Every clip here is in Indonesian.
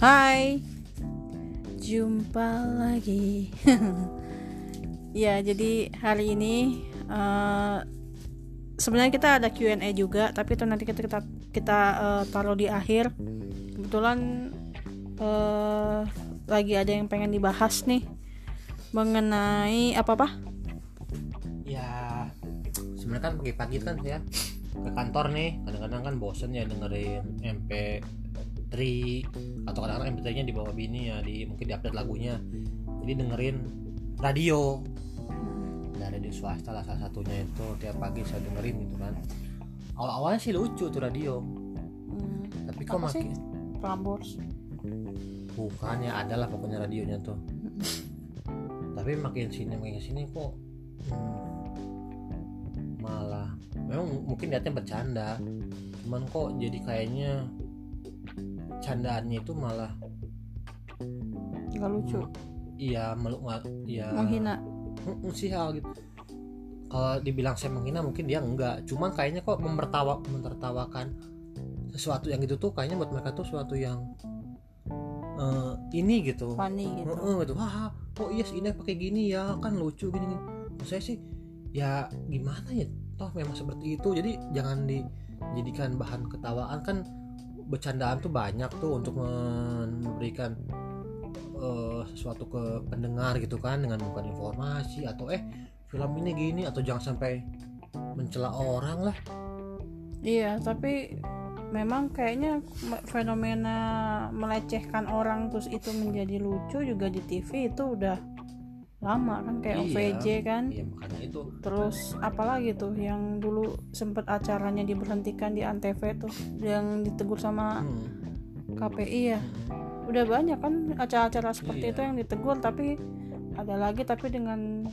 Hai, jumpa lagi. ya, jadi hari ini uh, sebenarnya kita ada Q&A juga, tapi itu nanti kita kita, kita uh, taruh di akhir. Kebetulan uh, lagi ada yang pengen dibahas nih mengenai apa apa? ya sebenarnya kan pagi-pagi kan ya ke kantor nih kadang-kadang kan bosen ya dengerin MP3 atau kadang-kadang MP3 nya dibawa bini ya di mungkin diupdate lagunya. Jadi dengerin radio. Dari radio swasta lah salah satunya itu tiap pagi saya dengerin gitu kan. Awal-awalnya sih lucu tuh radio. Hmm, tapi kok makin Prambors. bukan ya ada lah pokoknya radionya tuh. Tapi makin sini makin sini kok hmm, malah memang mungkin niatnya bercanda. Cuman kok jadi kayaknya candaannya itu malah Nggak lucu, iya meluk iya menghina. Sih hal gitu kalau dibilang saya menghina mungkin dia enggak cuman kayaknya kok mempertawa mentertawakan sesuatu yang gitu tuh kayaknya buat mereka tuh sesuatu yang eh, ini gitu Funny gitu. Heeh, gitu. Wah, oh iya si Ina pakai gini ya, kan lucu gini. gini. Saya sih ya gimana ya? Toh memang seperti itu. Jadi jangan dijadikan bahan ketawaan kan bercandaan tuh banyak tuh untuk memberikan eh, sesuatu ke pendengar gitu kan dengan bukan informasi atau eh film ini gini atau jangan sampai mencela orang lah. Iya, tapi memang kayaknya me- fenomena melecehkan orang terus itu menjadi lucu juga di TV itu udah lama kan kayak Iya. OVJ kan. Iya makanya itu. Terus apalagi tuh yang dulu sempet acaranya diberhentikan di Antv tuh yang ditegur sama Hmm. KPI ya. Hmm. Udah banyak kan acara-acara seperti Iya. itu yang ditegur tapi ada lagi tapi dengan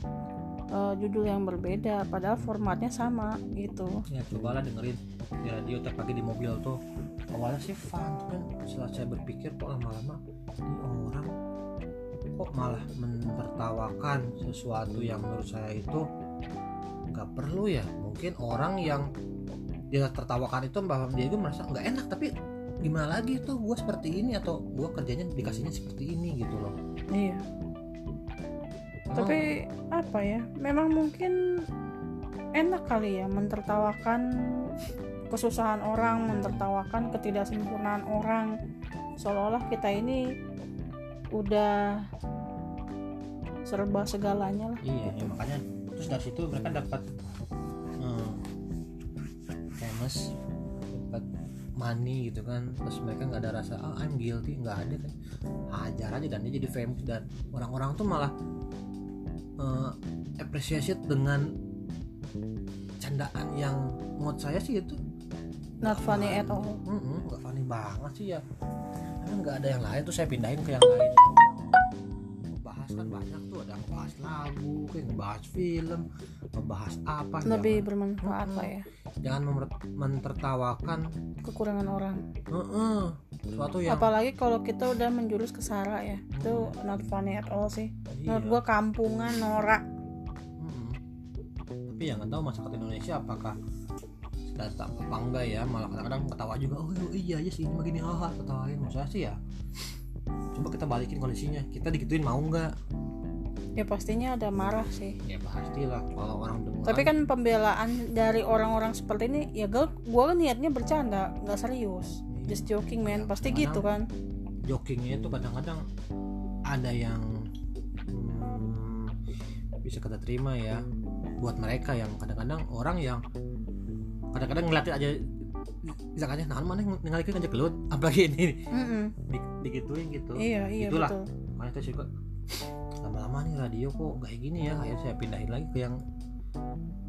eh, judul yang berbeda padahal formatnya sama gitu. ya cobalah dengerin di radio tiap pagi di mobil tuh awalnya sih fun kan setelah saya berpikir kok lama-lama ini orang kok malah menertawakan sesuatu yang menurut saya itu nggak perlu ya. Mungkin orang yang dia tertawakan itu bahwa dia itu merasa nggak enak tapi gimana lagi tuh gue seperti ini atau gue kerjanya dikasihnya seperti ini gitu loh. Iya. Emang- tapi apa ya memang mungkin enak kali ya mentertawakan kesusahan orang mentertawakan ketidaksempurnaan orang. Seolah-olah kita ini udah serba segalanya lah. Iya ya makanya terus dari situ mereka dapat hmm, famous dapat money gitu kan. Terus mereka nggak ada rasa ah I'm guilty. Nggak ada kan. Hajar aja dan dia jadi famous dan orang-orang tuh malah eh, appreciate dengan candaan yang menurut saya sih itu not funny at all. Mm-mm, nggak funny banget sih ya nggak ada yang lain tuh saya pindahin ke yang lain. Bahas kan banyak tuh ada yang bahas lagu kayak ngebahas film ngebahas apa lebih jangan, bermanfaat lah ya. Jangan mentertawakan kekurangan orang. Heeh, sesuatu yang apalagi kalau kita udah menjurus ke sara ya itu not funny at all sih. Iya. menurut gua kampungan norak. Mm-mm. tapi yang nggak tahu masyarakat Indonesia apakah datang apa enggak ya malah kadang-kadang ketawa juga oh iya ya sih ini begini haha ketawain. Maksud saya sih ya coba kita balikin kondisinya. Kita digituin mau nggak ya pastinya ada marah sih. Ya pastilah kalau orang dengar tapi kan pembelaan dari orang-orang seperti ini ya gue gua kan niatnya bercanda nggak serius. Just joking man. Pasti gitu kan. jokingnya itu kadang-kadang ada yang hmm, bisa kita terima ya buat mereka yang kadang-kadang orang yang kadang-kadang ngeliatin aja misalkannya nah mana ngeliatin aja gelut. Apalagi ini. Mm-mm. di, digituin gitu. Iya iya Itulah. betul. Makanya saya juga lama-lama nih radio kok kayak gini ya. Akhirnya saya pindahin lagi ke yang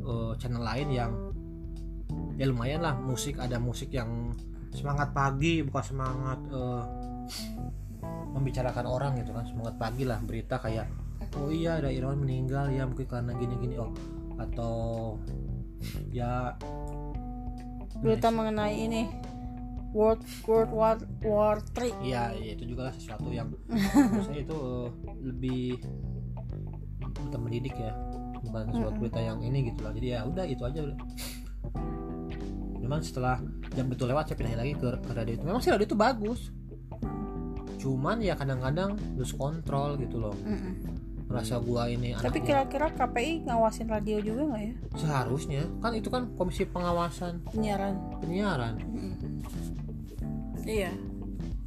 eh, channel lain yang ya lumayan lah musik ada musik yang semangat pagi bukan semangat eh, membicarakan orang gitu kan semangat pagi lah berita kayak oh iya ada Irawan meninggal ya mungkin karena gini-gini. Oh atau ya berita mengenai ini World World War War 3 Iya, ya itu juga lah sesuatu yang saya itu eh, lebih berita mendidik ya, bukan suatu berita yang ini gitu lah. Jadi ya udah itu aja. Cuman setelah jam itu lewat saya pindahin lagi ke, ke radio itu. Memang sih radio itu bagus. cuman ya kadang-kadang lose kontrol gitu loh Mm-mm. Merasa gua ini tapi kira-kira KPI ngawasin radio juga nggak ya? Seharusnya. Kan itu kan komisi pengawasan. Penyiaran. Penyiaran. Iya.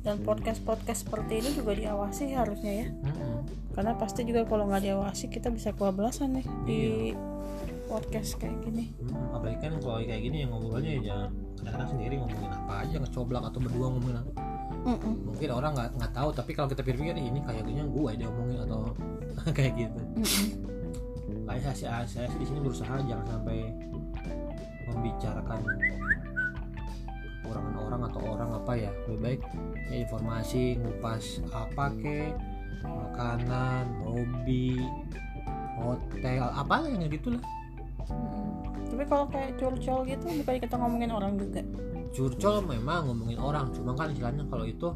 Dan podcast podcast seperti ini juga diawasi harusnya ya. Mm-mm. karena pasti juga kalau nggak diawasi kita bisa kebablasan nih di podcast kayak gini. Mm-mm. apalagi kan kalau kayak gini yang ngobrolnya ya jangan kadang-kadang sendiri ngomongin apa aja ngecoblak atau berdua ngomongin apa. Mm-mm. mungkin orang nggak nggak tahu tapi kalau kita pikir-pikir "Ih, ini kayaknya gue dia ngomongin atau kayak gitu. Kayak saya, saya, di sini berusaha jangan sampai membicarakan kekurangan orang atau orang apa ya. Lebih baik ya informasi ngupas apa ke makanan hobi hotel apa yang gitu lah Mm-mm. tapi kalau kayak curcol gitu bukan kita ngomongin orang juga. Curcol memang ngomongin orang cuma kan istilahnya kalau itu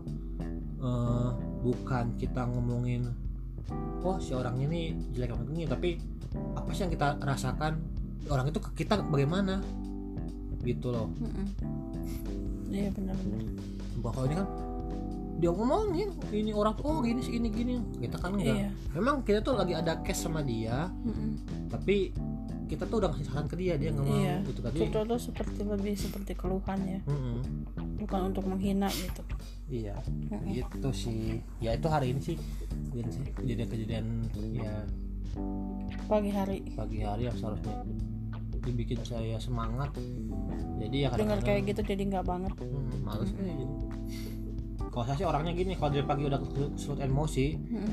eh, bukan kita ngomongin oh si orang ini jelek apa ini tapi apa sih yang kita rasakan? Orang itu ke kita bagaimana? Gitu loh. Iya benar-benar. Bahwa ini kan dia ngomongin ini orang tuh oh gini sih gini. Gini kita kan enggak iya. Memang kita tuh lagi ada case sama dia Mm-mm. tapi kita tuh udah ngasih saran ke dia dia nggak mau Iya. gitu. Curcol tuh seperti lebih seperti keluhan ya. Mm-mm. Bukan untuk menghina gitu. Iya Mm-mm. gitu sih. Ya itu hari ini sih kejadian sih kejadian-kejadian ya. Pagi hari. Pagi hari yang seharusnya dibikin saya semangat. Jadi ya dengar kayak gitu jadi nggak banget. Hmm, males aja jadi. kalau saya sih orangnya gini kalau dari pagi udah kesulut emosi Mm-mm.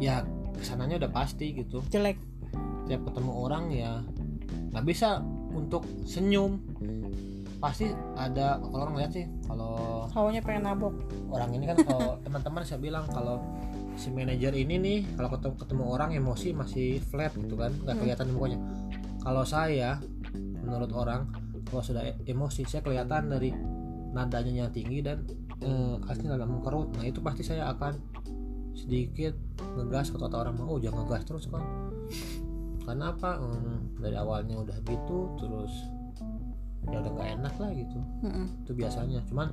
ya ke sananya udah pasti gitu. Jelek. Tiap ketemu orang ya nggak bisa untuk senyum pasti ada kalau orang lihat sih kalau hawanya pengen nabok. orang ini kan kalau teman-teman saya bilang kalau si manajer ini nih kalau ketemu, ketemu orang emosi masih flat gitu kan nggak Hmm. kelihatan di mukanya. Kalau saya menurut orang kalau sudah emosi saya kelihatan dari nadanya yang tinggi dan eh, aslinya agak mengkerut nah itu pasti saya akan sedikit ngegas atau kata orang oh jangan ngegas terus kan karena apa? Hmm, dari awalnya udah gitu terus ya udah nggak enak lah gitu. Mm-mm. itu biasanya. Cuman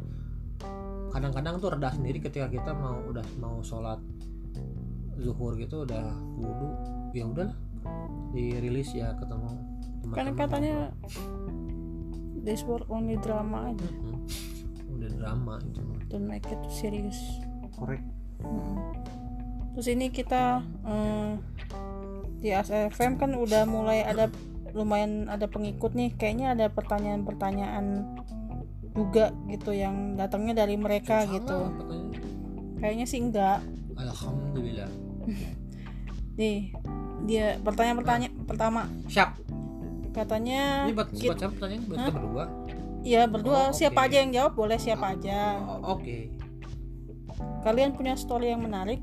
kadang-kadang tuh reda sendiri ketika kita mau udah mau sholat zuhur gitu udah wudhu ya udahlah. Dirilis ya ketemu kan teman-teman katanya this world only drama aja. Mm-mm. udah drama itu don't make it serious. Korek Mm-mm. terus ini kita eh, di ASFM kan udah mulai ada lumayan ada pengikut nih. Kayaknya ada pertanyaan-pertanyaan juga gitu yang datangnya dari mereka Sama, gitu. kayaknya sih enggak. Alhamdulillah. Nih dia pertanyaan-pertanyaan pertama. Siap. Katanya ini buat, buat siapa pertanyaan? Buat kita berdua? Ya berdua. Oh, siapa oke. aja yang jawab? Boleh siapa aja. Oh, oke. Kalian punya story yang menarik?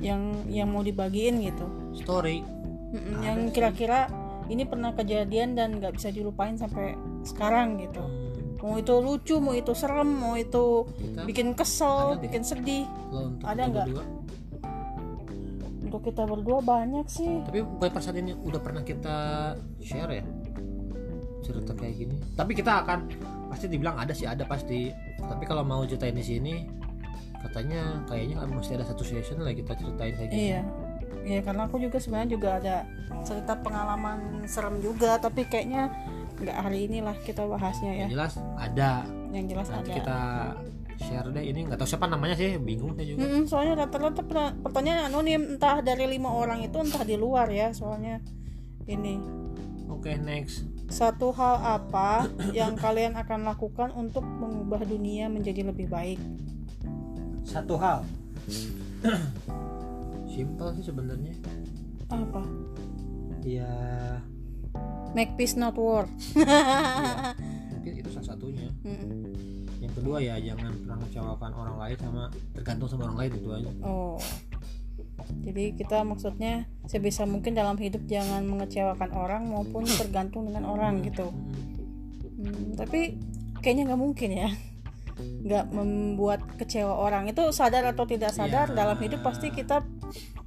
Yang yang mau dibagiin gitu? Story Mm-mm, yang kira-kira ini pernah kejadian dan nggak bisa dilupain sampai sekarang gitu. Mau itu lucu mau itu serem mau itu kita bikin kesel bikin sedih. Ada nggak? untuk kita berdua banyak sih. Tapi bukan pas saat ini udah pernah kita share ya? Cerita kayak gini. Tapi kita akan pasti dibilang ada sih ada pasti. Tapi kalau mau ceritain di sini katanya kayaknya mesti ada satu session lah kita ceritain kayak gini. Iya iya karena aku juga sebenarnya juga ada cerita pengalaman serem juga tapi kayaknya nggak hari inilah kita bahasnya ya. Yang jelas ada. Yang jelas nanti ada. kita share deh. Ini nggak tahu siapa namanya sih bingung saya juga. Mm-mm, soalnya rata-rata perta- pertanyaan anonim entah dari lima orang itu entah di luar ya soalnya ini. Oke next. Satu hal apa yang kalian akan lakukan untuk mengubah dunia menjadi lebih baik? Satu hal simple sih sebenarnya. Apa? Ya. Make peace not war. Iya, mungkin itu salah satunya. Mm-mm. yang kedua ya jangan pernah mengecewakan orang lain sama tergantung sama orang lain itu aja. Oh. Jadi kita maksudnya sebisa mungkin dalam hidup jangan mengecewakan orang maupun tergantung dengan orang gitu. Hmm, tapi kayaknya nggak mungkin ya. Nggak membuat kecewa orang. Itu sadar atau tidak sadar Ya. dalam hidup pasti kita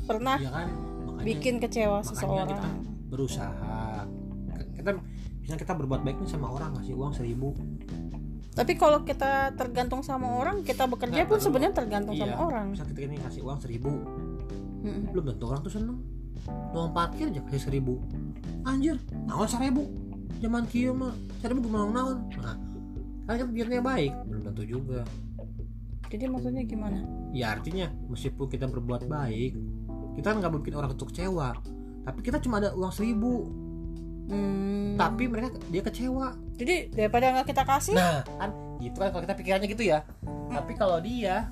pernah Iya kan? Makanya bikin kecewa seseorang. kita berusaha. Kita misalnya kita berbuat baik nih sama orang ngasih uang seribu. Tapi kalau kita tergantung sama orang kita bekerja Nggak, pun sebenarnya tergantung iya. sama orang. Misal kita ini kasih uang seribu. Mm-mm. belum tentu orang tuh seneng. Uang parkir aja kasih seribu. Anjir naon seribu? Zaman kieu mah seribu gue naon naon nah kan kan biarnya baik belum tentu juga. Jadi maksudnya gimana? Ya artinya meskipun kita berbuat baik kita nggak bikin orang itu kecewa. Tapi kita cuma ada uang seribu. Hmm, tapi mereka dia kecewa. Jadi daripada nggak kita kasih? Nah kan gitu kan kalau kita pikirannya gitu ya. Tapi kalau dia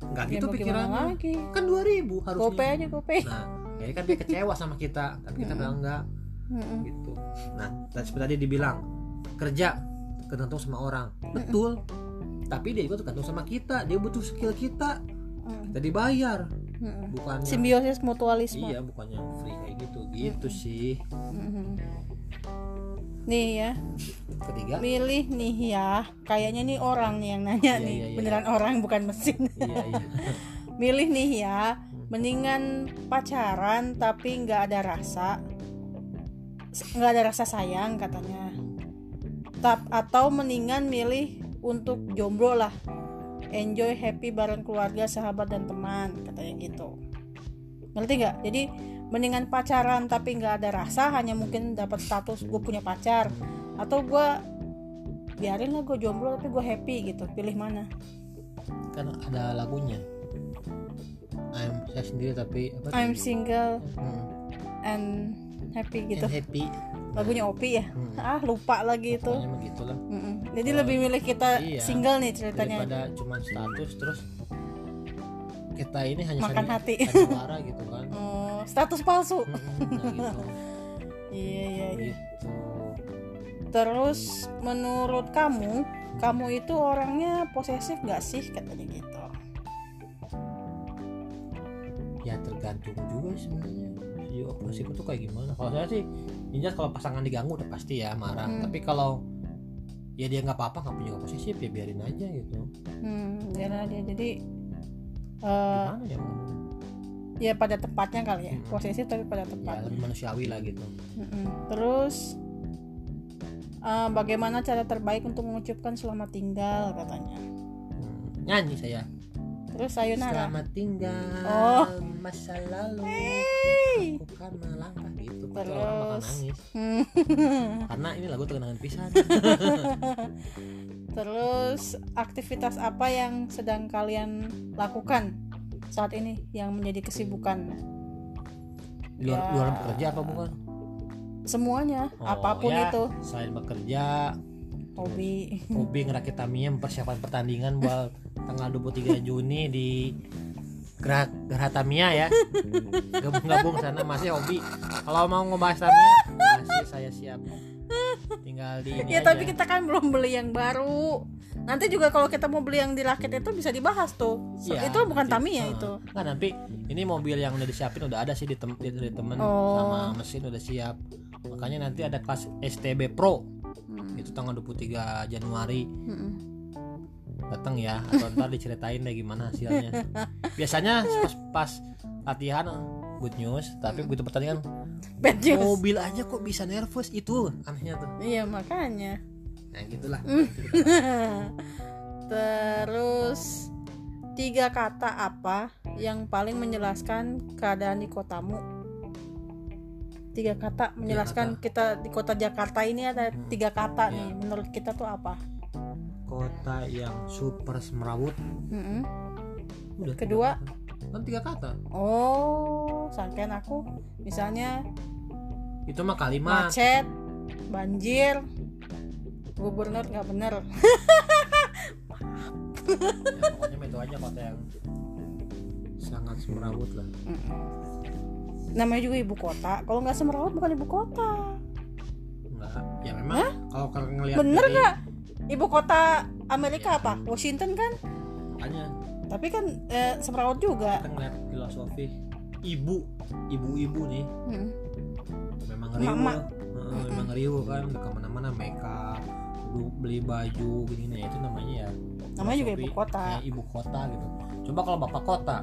nggak ya gitu pikirannya. lagi? Kan 2000 harusnya. Gope aja gope nah jadi kan dia kecewa sama kita. Tapi kita bilang enggak Mm-mm. gitu. Nah dan seperti tadi dibilang kerja tergantung sama orang. Betul. Tapi dia juga tergantung sama kita. Dia butuh skill kita. Mm. kita dibayar Mm-mm. bukannya simbiosis mutualisme. Iya bukannya free kayak gitu. Gitu sih. Mm-mm. nih ya. Ketiga. Milih nih ya. Kayaknya nih orang nih yang nanya Iya, nih. iya, iya, beneran orang bukan mesin. Iya iya. Milih nih ya. Mendingan pacaran tapi nggak ada rasa. Nggak ada rasa sayang katanya. Tap, atau mendingan milih untuk jomblo lah enjoy happy bareng keluarga sahabat dan teman katanya gitu. Ngerti nggak? Jadi mendingan pacaran tapi nggak ada rasa hanya mungkin dapat status gue punya pacar. Atau gue biarin lah gue jomblo tapi gue happy gitu. Pilih mana? Kan ada lagunya. I'm saya sendiri tapi apa I'm single Hmm, and happy gitu. And happy. Lagunya Opi ya? Hmm. ah lupa lagi itu. Pokoknya begitulah Mm-mm. Jadi lebih milih kita Iya. single nih ceritanya. Daripada cuma status terus kita ini hanya Makan sandi- hati. sandiwara gitu kan. Oh, status palsu. Mm-mm, nah gitu. Iya iya iya. Gitu. Terus menurut kamu kamu itu orangnya posesif gak sih? Katanya gitu. Ya tergantung juga sebenarnya. Si oposisi itu kayak gimana? Kalau saya sih jelas kalau pasangan diganggu udah pasti ya marah. Hmm. tapi kalau ya dia nggak apa-apa nggak punya posesif ya biarin aja gitu. Hmm ya dia jadi gimana ya ya pada tempatnya kali ya. Mm-mm. posesif tapi pada ya tempatnya lebih manusiawi lah gitu. Mm-mm. terus eh, bagaimana cara terbaik untuk mengucapkan selamat tinggal katanya? Hmm, nyanyi saya terus sayonara selamat tinggal Oh. masa lalu Hey. aku kan melangkah gitu Pasti orang bakal Terus. nangis karena ini lagu terkenal pisan Terus aktivitas apa yang sedang kalian lakukan saat ini yang menjadi kesibukan? luar, Ya. luar bekerja apa bukan Semuanya, Oh, apa pun ya, itu, selain bekerja hobi. hobi ngerakit Tamiya mempersiapkan pertandingan buat tanggal 23 Juni di Gerah, Gerah Tamiya ya gabung-gabung sana masih hobi kalau mau ngebahas Tamiya masih saya siap tinggal di ini Ya aja. tapi kita kan belum beli yang baru. Nanti juga kalau kita mau beli yang di rakit itu bisa dibahas tuh. So, Iya, itu bukan nanti- Tamiya ah. itu. Nggak, nanti ini mobil yang udah disiapin udah ada sih di, tem di, di temen Oh. sama mesin udah siap makanya nanti ada kelas STB Pro Hmm. itu tanggal 23 Januari Mm-mm. datang ya atau ntar diceritain deh gimana hasilnya biasanya pas pas latihan good news tapi begitu pertandingan Bad news. mobil aja kok bisa nervous itu anehnya tuh Iya makanya. nah gitulah Terus tiga kata apa yang paling menjelaskan keadaan di kotamu? Tiga kata menjelaskan kita di kota Jakarta ini ada Hmm. tiga kata Iya. nih. Menurut kita tuh apa? kota yang super semerawut Mm-mm. udah tiga Kedua? kata. kan tiga kata Oh, sangkain aku. Misalnya itu mah kalimat macet, banjir, gubernur nggak bener. ya, pokoknya itu aja kota yang sangat semerawut lah Mm-mm. Namanya juga ibu kota. Kalau nggak semerawut bukan ibu kota. enggak ya memang kalau kalian ngelihat Bener dari- nggak? Ibu kota Amerika apa? Washington kan? makanya Tapi kan eh, semerawut juga. kita ngeliat filosofi ibu ibu-ibu nih Hmm. memang Mak-mak. ngeriwu Heeh, memang ngeriwu kan udah ke mana-mana makeup lu beli baju gini nah itu namanya ya Namanya juga ibu kota. ya, ibu kota gitu coba kalau bapak kota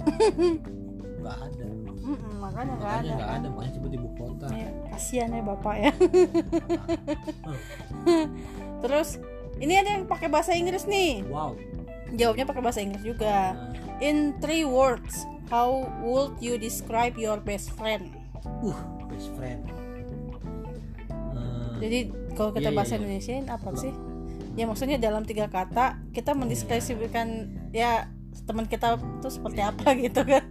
nggak ada. Mm-mm, makanya nggak ada. nggak ada makanya sebut ibu kota. Ya, kasihan ya bapak ya. Terus ini ada yang pakai bahasa Inggris nih. Wow. Jawabnya pakai bahasa Inggris juga. Nah, in three words how would you describe your best friend? Uh best friend. Eh, jadi kalau kita Iya, bahasa iya, iya. Indonesiain apa sih? Ya maksudnya dalam tiga kata kita mendeskripsikan ya teman kita tuh seperti apa gitu kan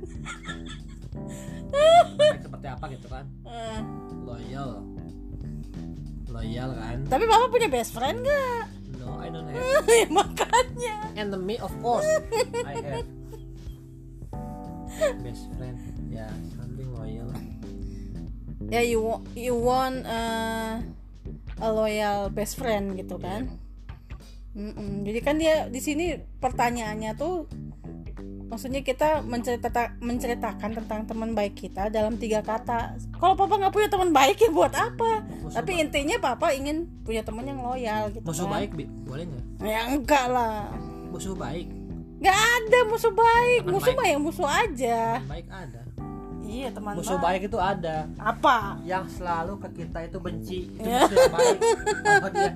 baik seperti apa gitu kan? Eh, loyal. Loyal kan? Tapi bapak punya best friend nggak? No I don't have. Ya makanya. Enemy of course. I have. Best friend. Ya something loyal. Ya you wa- you want uh, a loyal best friend gitu kan? Mm-mm. jadi kan dia di sini pertanyaannya tuh maksudnya kita mencerita menceritakan tentang teman baik kita dalam tiga kata. Kalau papa nggak punya teman baik ya buat apa? Musuh tapi ba- intinya papa ingin punya teman yang loyal gitu musuh kan. baik Bi? boleh nggak? Ya enggak lah. Musuh baik. Nggak ada musuh baik. Teman musuh baik. mah yang musuh aja. Teman baik ada. Iya teman musuh baik. itu ada. Apa? Yang selalu ke kita itu benci. Itu Ya. musuh yang baik.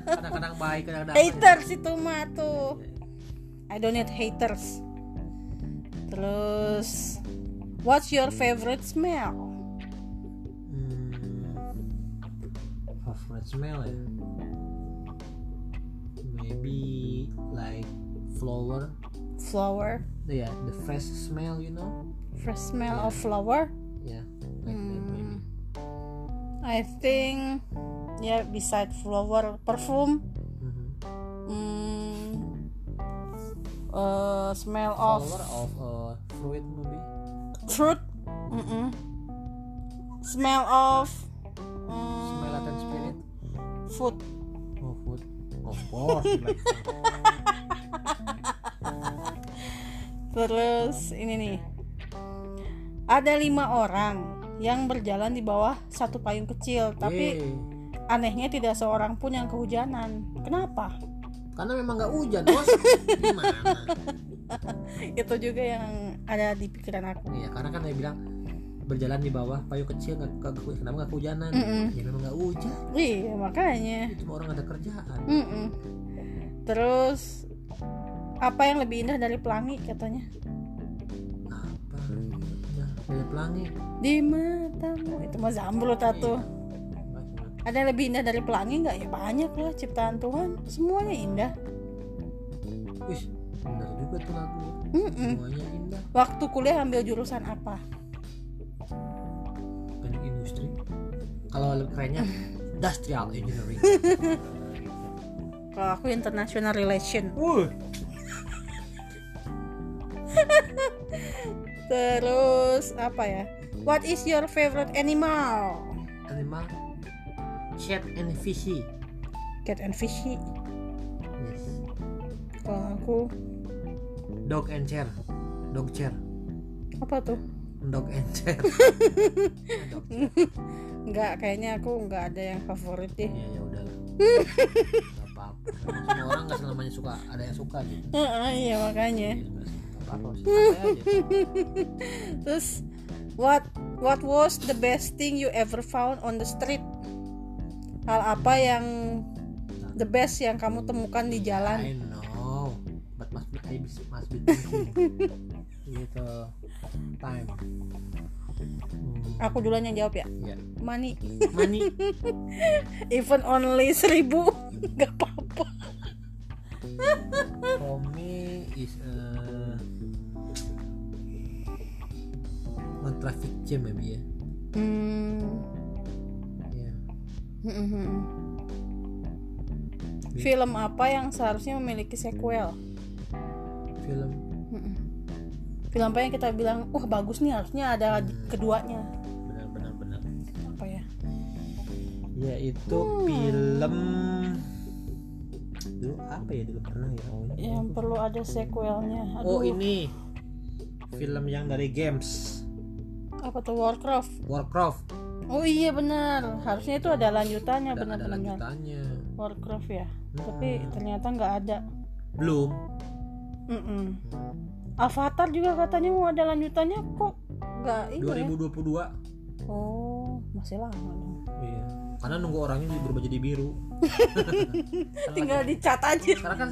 Kadang-kadang baik kadang-kadang haters itu mah tuh. I don't need haters terus what's your favorite smell? Hmm, favorite smell ya? Maybe like flower. Flower? Yeah the fresh smell you know? Fresh smell of flower? Yeah like that maybe. I think yeah beside flower perfume uh, smell of flower of uh, fruit maybe fruit Mm-mm. smell of um, smell and spirit food oh food of course Terus ini nih ada lima orang yang berjalan di bawah satu payung kecil, tapi Yeay. anehnya tidak seorang pun yang kehujanan. Kenapa? Karena memang nggak hujan bos gimana Itu juga yang ada di pikiran aku. Iya, karena kan dia bilang berjalan di bawah payung kecil nggak ke- kenapa nggak kehujanan Mm-mm. ya memang nggak hujan Iya makanya. itu orang ada kerjaan Mm-mm. Terus apa yang lebih indah dari pelangi katanya? apa nah, dari pelangi Di matamu itu mah zamrud tuh. Iya. Ada yang lebih indah dari pelangi nggak? Ya banyak lah ciptaan Tuhan. Semuanya indah. Wih, benar juga tuh lagu Mm-mm. semuanya indah Waktu kuliah ambil jurusan apa? teknik industri kalau lebih kerennya industrial engineering Kalau aku international relation. Wuh, Terus apa ya? What is your favorite animal? animal cat and fishy. Cat and fishy. yes. Kalau aku dog and chair. Dog chair. Apa tuh? dog and chair. Dog chair. Enggak, kayaknya aku nggak ada yang favorit deh. ya ya udah nggak apa-apa. Semua orang nggak selamanya suka ada yang suka gitu. Heeh, iya makanya. Iya, nggak apa-apa Terus what what was the best thing you ever found on the street? Hal apa yang the best yang kamu temukan di jalan? I know but must be I must be gitu time hmm, Aku duluan yang jawab ya. ya Money. money Even only seribu nggak apa-apa. for me is uh, one traffic jam maybe ya Hmm. Mm-mm. Film apa yang seharusnya memiliki sequel? film Mm-mm. Film apa yang kita bilang, wah bagus nih harusnya ada keduanya. benar benar benar Apa ya? ya itu film dulu apa ya dulu pernah ya oh, ini. Yang perlu ada sequelnya. oh Aduh, ini film yang dari games apa tuh Warcraft? Warcraft Oh iya benar, harusnya itu ada lanjutannya benar-benar. lanjutannya Warcraft ya, Hmm. tapi ternyata nggak ada. belum Mm-mm. Avatar juga katanya mau ada lanjutannya kok nggak ini ya? 2022 Oh masih lama dong. iya karena nunggu orangnya berubah jadi biru Karena tinggal dicat aja sekarang kan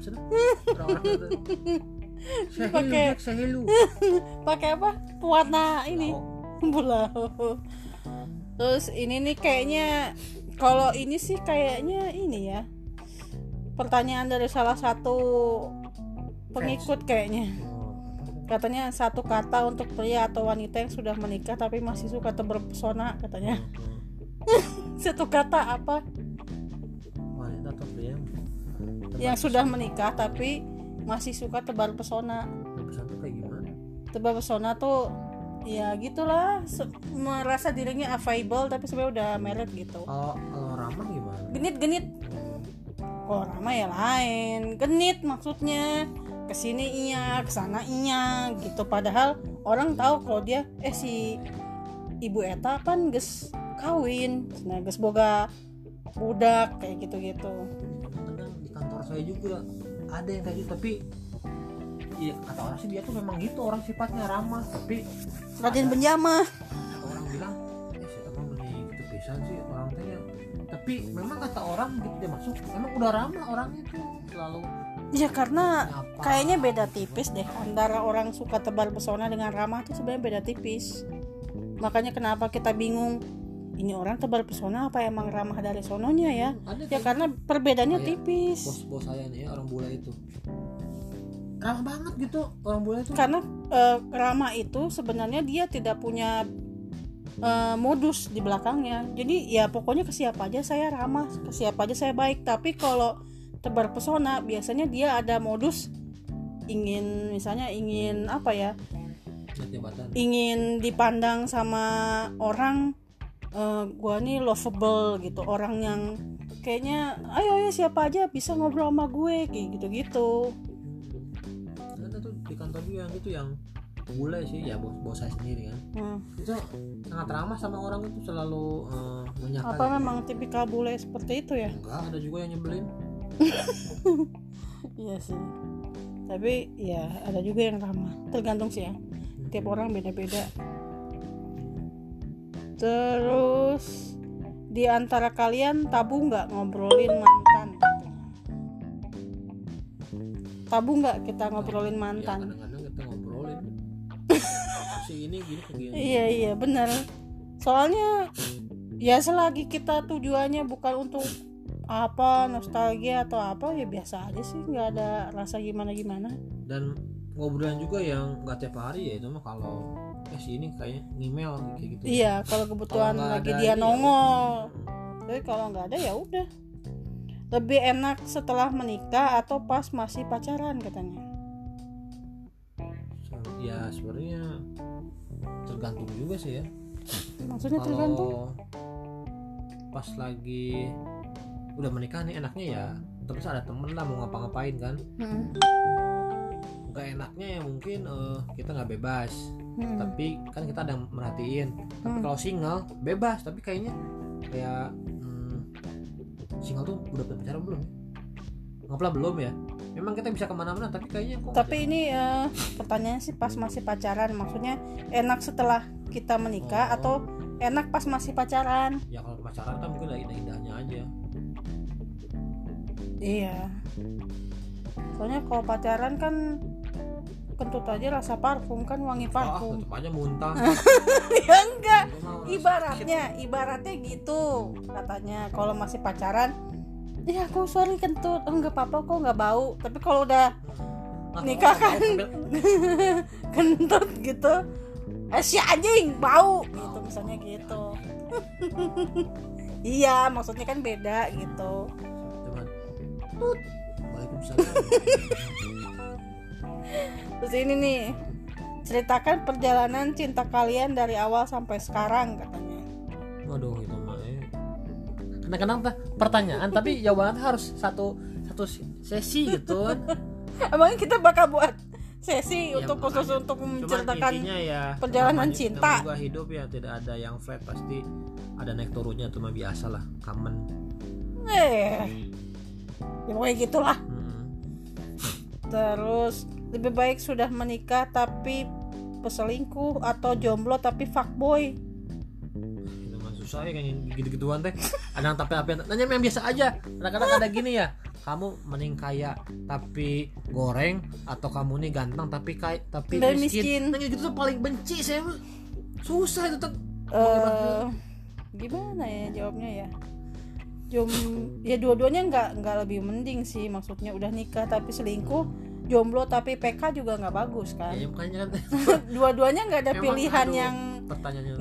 sudah orang-orang itu Pakai- pakai apa pewarna ini. Bulau. Terus ini nih kayaknya kalau ini sih kayaknya ini ya. Pertanyaan dari salah satu pengikut kayaknya. Katanya satu kata untuk pria atau wanita yang sudah menikah tapi masih suka terpesona katanya. Satu kata apa? wanita atau pria Yang sudah menikah tapi masih suka tebar pesona. pesan tuh kayak gimana Tebar pesona tuh ya gitulah. Se- merasa dirinya available tapi sebenarnya udah married gitu. kalau kalau ramah gimana? Genit-genit kok ramah ya lain. Genit maksudnya. Ke sini iya ke sana iya gitu. Padahal orang tahu kalau dia eh si ibu eta kan ges kawin. Nah ges boga budak kayak gitu-gitu. Kadang di kantor saya juga ada yang kayak gitu tapi ya kata orang sih dia tuh memang gitu orang sifatnya ramah tapi penjama kata orang bilang ya sih emang mending gitu pisan sih orang tanya tapi memang kata orang gitu dia masuk memang udah ramah orangnya tuh selalu ya karena nyapa. kayaknya beda tipis deh antara orang suka tebar pesona dengan ramah tuh sebenarnya beda tipis. Makanya kenapa kita bingung ini orang tebar pesona apa emang ramah dari sononya ya? Ada ya karena perbedaannya tipis. bos bos saya nih orang bule itu. Ramah banget gitu orang bule itu. Karena eh, ramah itu sebenarnya dia tidak punya eh, modus di belakangnya. Jadi ya pokoknya ke siapa aja saya ramah ke siapa aja saya baik. Tapi kalau tebar pesona biasanya dia ada modus ingin misalnya ingin apa ya? Ingin dipandang sama orang eh, gua nih lovable gitu. Orang yang kayaknya ayo ayo siapa aja bisa ngobrol sama gue kayak gitu gitu ada tuh di kantor juga yang gitu yang bule sih ya bos bos saya sendiri kan. Hmm. itu sangat ramah sama orang itu selalu menyapa apa gitu. memang tipikal bule seperti itu ya? Enggak ada juga yang nyebelin. Iya sih. Tapi ya ada juga yang ramah. Tergantung sih ya. Tiap orang beda-beda. Terus di antara kalian tabu nggak ngobrolin mantan tabu nggak kita ngobrolin ya mantan kadang-kadang kita ngobrolin. Si ini gini gini. Iya iya bener. Soalnya ya selagi kita tujuannya bukan untuk apa nostalgia atau apa ya biasa aja sih. Nggak ada rasa gimana gimana dan ngobrolan juga yang nggak tiap hari ya itu mah kalau eh si ini kayaknya ngemail kayak gitu. Iya kalau kebetulan Kalau nggak lagi dia ya nongol. tapi kalau nggak ada ya udah lebih enak setelah menikah atau pas masih pacaran katanya? Ya sebenarnya tergantung juga sih ya. Maksudnya tergantung? kalau pas lagi udah menikah nih enaknya ya terus ada temen lah mau ngapa-ngapain kan. Mm-mm. nggak enaknya ya mungkin eh, kita nggak bebas. Mm-mm. tapi kan kita ada yang merhatiin. Tapi Hmm. kalau single bebas. Tapi kayaknya kayak hmm, single tuh udah pacaran belum ngapla belum ya? Memang kita bisa ke mana-mana tapi kayaknya kok tapi ini eh, pertanyaannya sih pas masih pacaran maksudnya enak setelah kita menikah Oh. atau enak pas masih pacaran? Ya kalau pacaran kan mungkin indah-indahnya aja. Iya. Soalnya kalau pacaran kan kentut aja rasa parfum kan wangi ah parfum. tetep aja muntah. Ya enggak. Ibaratnya ibaratnya gitu katanya. Kalau masih pacaran ya aku sorry kentut. Oh nggak apa-apa kok nggak bau. Tapi kalau udah Ah, nikah kan. kentut gitu eh si anjing bau. Gitu misalnya gitu. Iya maksudnya kan beda gitu. Cuman Waalaikumsalam terus ini nih ceritakan perjalanan cinta kalian dari awal sampai sekarang katanya waduh itu mah eh. kadang-kadang pertanyaan tapi jawabannya harus satu satu sesi gitu emangnya kita bakal buat sesi Ya, untuk khusus makanya. untuk menceritakan ya perjalanan namanya- cinta. juga hidup ya tidak ada yang flat pasti ada naik turunnya itu mah biasa lah common eh ya pokoknya gitulah Mm-mm. terus lebih baik sudah menikah tapi peselingkuh atau jomblo tapi fuckboy. Susah ya kayak gitu-gituan teh. Ada yang tapi apa nanya yang biasa aja. Kadang-kadang ada gini ya. Kamu mending kaya tapi goreng atau kamu nih ganteng tapi kaya tapi Dan miskin, miskin. Nah, gitu tuh paling benci saya. Susah itu tuh. Eh gimana ya jawabnya ya? Jom ya dua-duanya nggak nggak lebih mending sih. Maksudnya udah nikah tapi selingkuh jomblo tapi PK juga nggak bagus kan? Ya, makanya kan dua-duanya nggak ada Emang pilihan aduh, yang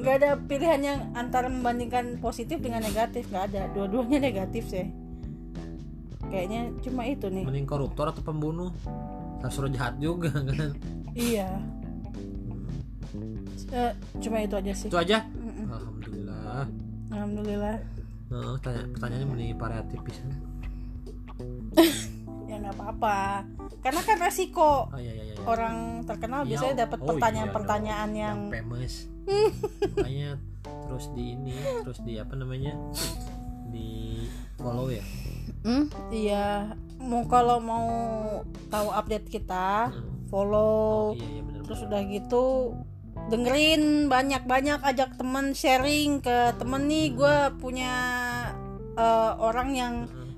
nggak ada pilihan yang antara membandingkan positif dengan negatif nggak ada. Dua-duanya negatif sih. Kayaknya cuma itu nih. Mending koruptor atau pembunuh? Suruh jahat juga kan? Iya. Eh, cuma itu aja sih. Itu aja? Mm-mm. alhamdulillah. Alhamdulillah. Nah, tanya, pertanyaannya mending variatif pisan. apa-apa karena kan resiko Oh iya iya iya. orang terkenal Iya, biasanya dapat oh iya pertanyaan-pertanyaan dong. yang famous. Makanya terus di ini, terus di apa namanya? Di follow ya. Hmm, iya mau kalau mau tahu update kita Hmm. follow Iya iya benar. terus udah gitu dengerin banyak-banyak ajak temen sharing ke temen nih gue punya eh, orang yang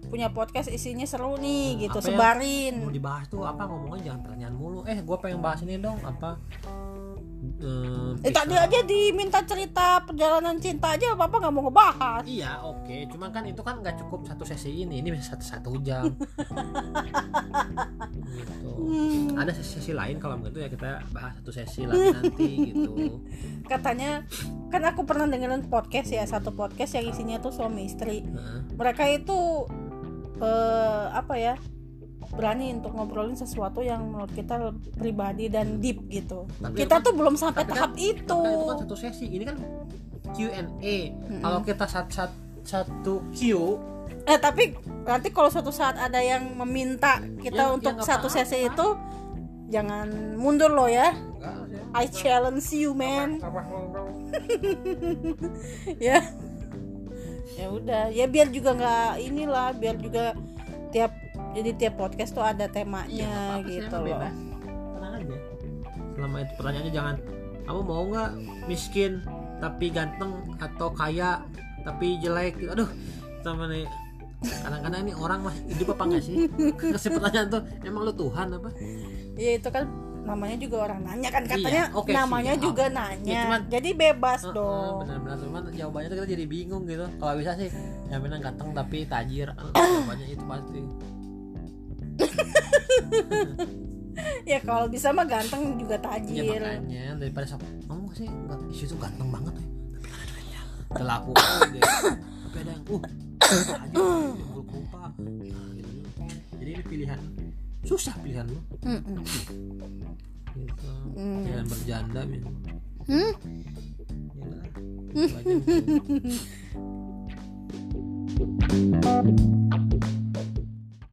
punya podcast isinya seru nih gitu Apa ya? sebarin Mau dibahas tuh apa ngomongnya jangan pertanyaan mulu. Eh, gua pengen bahas ini dong apa? Eh, eh tadi aja diminta cerita perjalanan cinta aja papa nggak mau ngebahas Iya oke, cuman kan itu kan nggak cukup satu sesi ini, ini bisa satu satu jam. gitu. Hmm. Ada sesi-sesi lain kalau begitu ya kita bahas satu sesi lagi nanti gitu. katanya kan aku pernah dengerin podcast ya satu podcast yang isinya tuh suami istri Heeh. mereka itu eh, apa ya berani untuk ngobrolin sesuatu yang menurut kita pribadi dan deep gitu. Tapi kita kan- tuh belum sampai tapi tahap kan- itu. Kan itu kan satu sesi, ini kan Q&A. Kalau kita satu satu satu Q, eh tapi nanti kalau suatu saat ada yang meminta kita Ya, ya untuk nggak satu apa-apa. sesi itu jangan mundur loh ya. Enggak. I challenge you man. ya ya udah ya biar juga nggak inilah biar juga tiap jadi tiap podcast tuh ada temanya sih, gitu loh bebas. Tenang aja. Selama itu pertanyaannya jangan kamu mau nggak miskin tapi ganteng atau kaya tapi jelek gitu. Aduh, sama nih kadang-kadang ini orang mah hidup apa enggak sih kasih pertanyaan tuh emang lu Tuhan apa ya itu kan namanya juga orang nanya kan katanya Iya, sih, namanya ya. juga Ya, nanya. cuman- jadi bebas Heeh, dong. benar-benar cuman jawabannya tuh kita jadi bingung gitu. Kalau bisa sih yang benar ganteng tapi tajir. Jawabannya itu pasti. Ya kalau bisa mah ganteng juga ya tajir. makanya daripada sok kamu sih? Nggak isu itu ganteng banget ya. Tapi ada duitnya udah laku aja. Tapi ada yang uh kompak nah, gitu. jadi ini pilihan susah pilihan lu Mm-mm. gitu Hmm. pilihan berjanda gitu Hmm? ya lah itu aja.